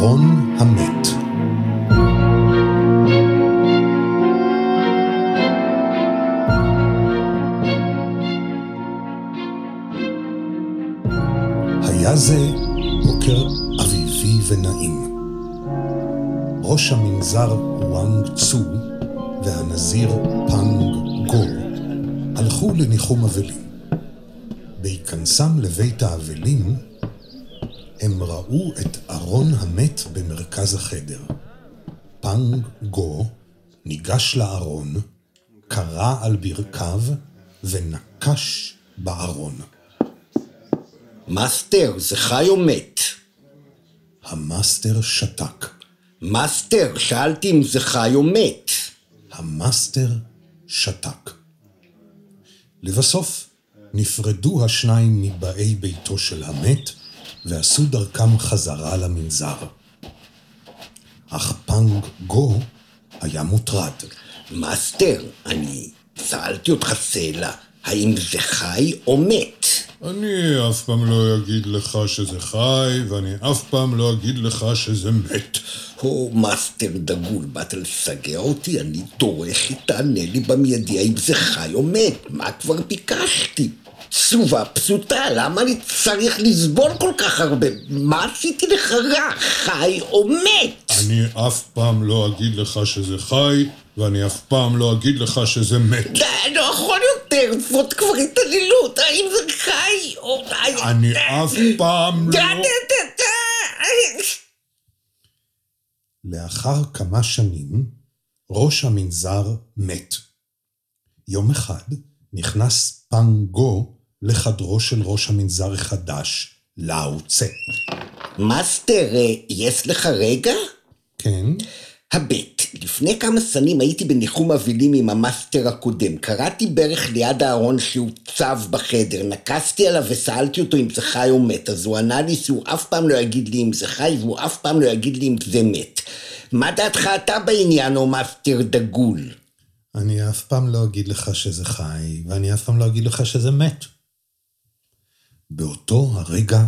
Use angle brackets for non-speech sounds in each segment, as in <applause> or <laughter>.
ארון המת היה זה בוקר אביבי ונעים. ראש המנזר וואנג צו והנזיר פאנג גו הלכו לניחום אבלים. בהיכנסם לבית האבלים, הם ראו את ארון המת במרכז החדר. פאנג גו ניגש לארון, כרע על ברכיו ונקש בארון. מאסטר, זה חי או מת? המאסטר שתק. מאסטר, שאלתי אם זה חי או מת. המאסטר שתק. לבסוף נפרדו השניים מבאי ביתו של המת ועשו דרכם חזרה למנזר. אך פאנג גו היה מוטרד. מאסטר, אני שאלתי אותך שאלה, האם זה חי או מת? אני אף פעם לא אגיד לך שזה חי, ואני אף פעם לא אגיד לך שזה מת. הו, מאסטר דגול, באת לשגע אותי? אני דורש שתענה לי במיידי האם זה חי או מת. מה כבר ביקשתי? תשובה פשוטה, למה אני צריך לסבול כל כך הרבה? מה עשיתי לך רע, חי או מת? אני אף פעם לא אגיד לך שזה חי, ואני אף פעם לא אגיד לך שזה מת. די, לא יכול יותר, זאת כבר התעללות, האם זה חי או... אני אף פעם לא... לאחר כמה שנים, ראש המנזר מת. יום אחד נכנס פאנג גו לחדרו של ראש המנזר החדש, לאו צה. מאסטר, אה, יש לך רגע? כן? הבט, לפני כמה שנים הייתי בניחום אבלים עם המאסטר הקודם. כרעתי ברך ליד הארון שהוצב בחדר, נקשתי עליו ושאלתי אותו אם זה חי או מת, אז הוא ענה לי שהוא אף פעם לא יגיד לי אם זה חי והוא אף פעם לא יגיד לי אם זה מת. מה דעתך אתה בעניין, הו מאסטר דגול? אני אף פעם לא אגיד לך שזה חי, ואני אף פעם לא אגיד לך שזה מת. באותו הרגע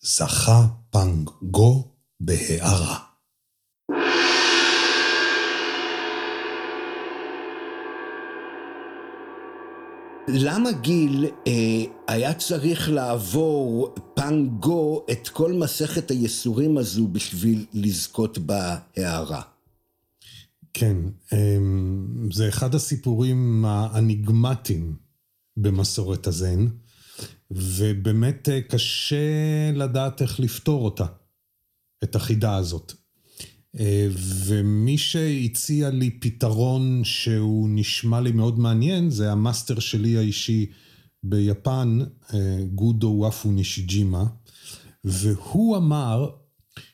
זכה פאנג גו בהארה. למה גיל אה, היה צריך לעבור פאנג גו את כל מסכת הייסורים הזו בשביל לזכות בהארה? כן, אמ, זה אחד הסיפורים האניגמטיים במסורת הזן, ובאמת אה, קשה לדעת איך לפתור אותה, את החידה הזאת. אה, ומי שהציע לי פתרון שהוא נשמע לי מאוד מעניין, זה המאסטר שלי האישי ביפן, אה, גודו וואפו נישיג'ימה, והוא אמר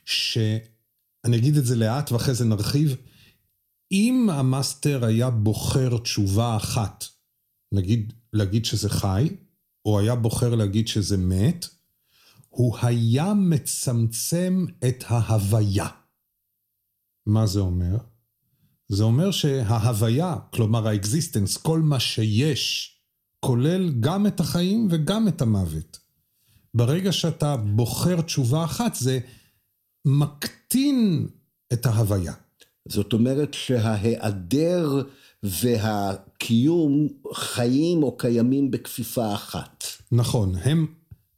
ש... אני אגיד את זה לאט ואחרי זה נרחיב. אם המאסטר היה בוחר תשובה אחת, נגיד להגיד שזה חי, או היה בוחר להגיד שזה מת, הוא היה מצמצם את ההוויה. מה זה אומר? זה אומר שההוויה, כלומר ה-existence, כל מה שיש, כולל גם את החיים וגם את המוות. ברגע שאתה בוחר תשובה אחת, זה מקטין את ההוויה. זאת אומרת שההיעדר והקיום חיים או קיימים בכפיפה אחת. נכון, הם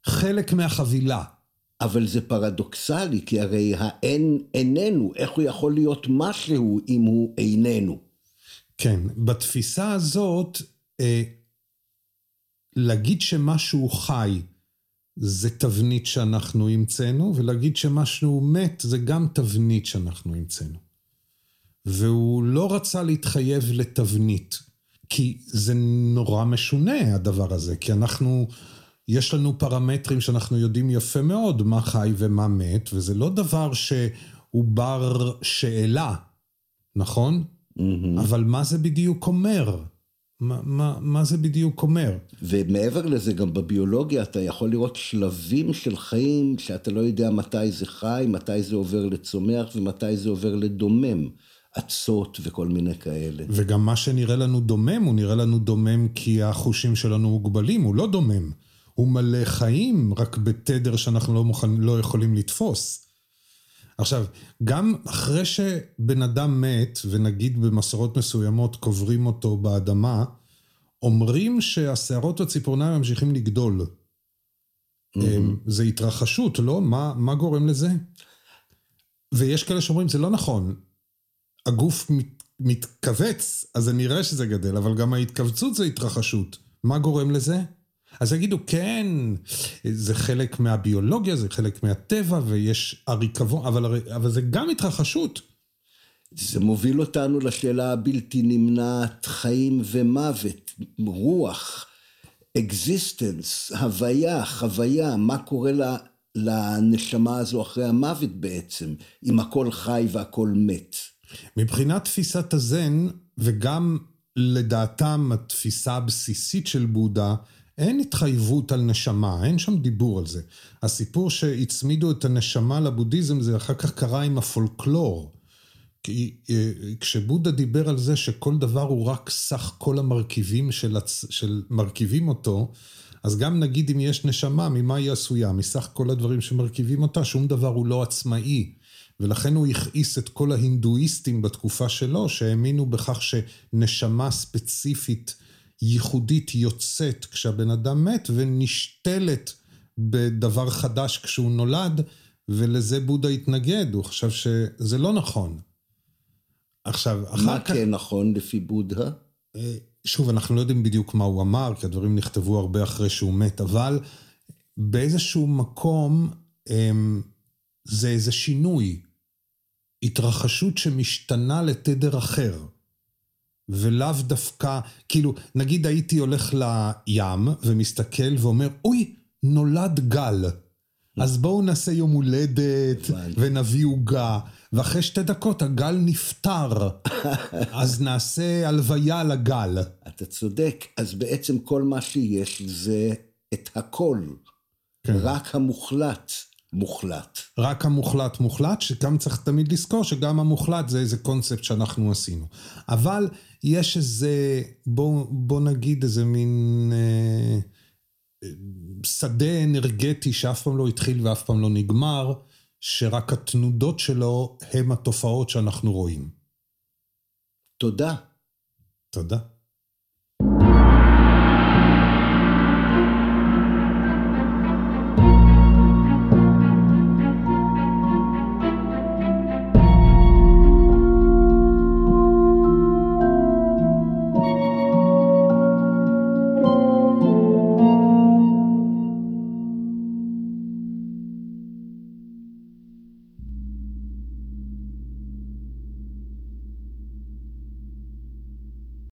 חלק מהחבילה. אבל זה פרדוקסלי, כי הרי האין איננו, איך הוא יכול להיות משהו אם הוא איננו? כן, בתפיסה הזאת, אה, להגיד שמשהו חי זה תבנית שאנחנו המצאנו, ולהגיד שמשהו מת זה גם תבנית שאנחנו המצאנו. והוא לא רצה להתחייב לתבנית, כי זה נורא משונה הדבר הזה, כי אנחנו, יש לנו פרמטרים שאנחנו יודעים יפה מאוד מה חי ומה מת, וזה לא דבר שהוא בר שאלה, נכון? Mm-hmm. אבל מה זה בדיוק אומר? מה, מה, מה זה בדיוק אומר? ומעבר לזה, גם בביולוגיה אתה יכול לראות שלבים של חיים שאתה לא יודע מתי זה חי, מתי זה עובר לצומח ומתי זה עובר לדומם. אצות וכל מיני כאלה. וגם מה שנראה לנו דומם, הוא נראה לנו דומם כי החושים שלנו מוגבלים, הוא לא דומם. הוא מלא חיים, רק בתדר שאנחנו לא, מוכן, לא יכולים לתפוס. עכשיו, גם אחרי שבן אדם מת, ונגיד במסורות מסוימות קוברים אותו באדמה, אומרים שהשערות והציפורניים ממשיכים לגדול. הם- זה התרחשות, לא? מה, מה גורם לזה? ויש כאלה שאומרים, זה לא נכון. הגוף מת, מתכווץ, אז זה נראה שזה גדל, אבל גם ההתכווצות זה התרחשות. מה גורם לזה? אז יגידו, כן, זה חלק מהביולוגיה, זה חלק מהטבע, ויש הריקבון, אבל, אבל זה גם התרחשות. זה מוביל אותנו לשאלה הבלתי נמנעת, חיים ומוות, רוח, existence, הוויה, חוויה, מה קורה ל- לנשמה הזו אחרי המוות בעצם, אם הכל חי והכל מת. מבחינת תפיסת הזן, וגם לדעתם התפיסה הבסיסית של בודה, אין התחייבות על נשמה, אין שם דיבור על זה. הסיפור שהצמידו את הנשמה לבודהיזם זה אחר כך קרה עם הפולקלור. כי אה, כשבודה דיבר על זה שכל דבר הוא רק סך כל המרכיבים של, הצ... של מרכיבים אותו, אז גם נגיד אם יש נשמה, ממה היא עשויה? מסך כל הדברים שמרכיבים אותה, שום דבר הוא לא עצמאי. ולכן הוא הכעיס את כל ההינדואיסטים בתקופה שלו, שהאמינו בכך שנשמה ספציפית ייחודית יוצאת כשהבן אדם מת ונשתלת בדבר חדש כשהוא נולד, ולזה בודה התנגד, הוא חשב שזה לא נכון. עכשיו, אחר מה כך... כן נכון לפי בודהה? אה, שוב, אנחנו לא יודעים בדיוק מה הוא אמר, כי הדברים נכתבו הרבה אחרי שהוא מת, אבל באיזשהו מקום אמ, זה איזה שינוי, התרחשות שמשתנה לתדר אחר, ולאו דווקא, כאילו, נגיד הייתי הולך לים ומסתכל ואומר, אוי, נולד גל. אז בואו נעשה יום הולדת. ונביא עוגה, ואחרי שתי דקות הגל נפטר, <laughs> אז נעשה הלוויה לגל. אתה צודק, אז בעצם כל מה שיש זה את הכל, כן. רק המוחלט מוחלט. רק המוחלט מוחלט, שגם צריך תמיד לזכור שגם המוחלט זה איזה קונספט שאנחנו עשינו. אבל יש איזה, בוא, בוא נגיד איזה מין אה, שדה אנרגטי שאף פעם לא התחיל ואף פעם לא נגמר, שרק התנודות שלו הם התופעות שאנחנו רואים. תודה. תודה.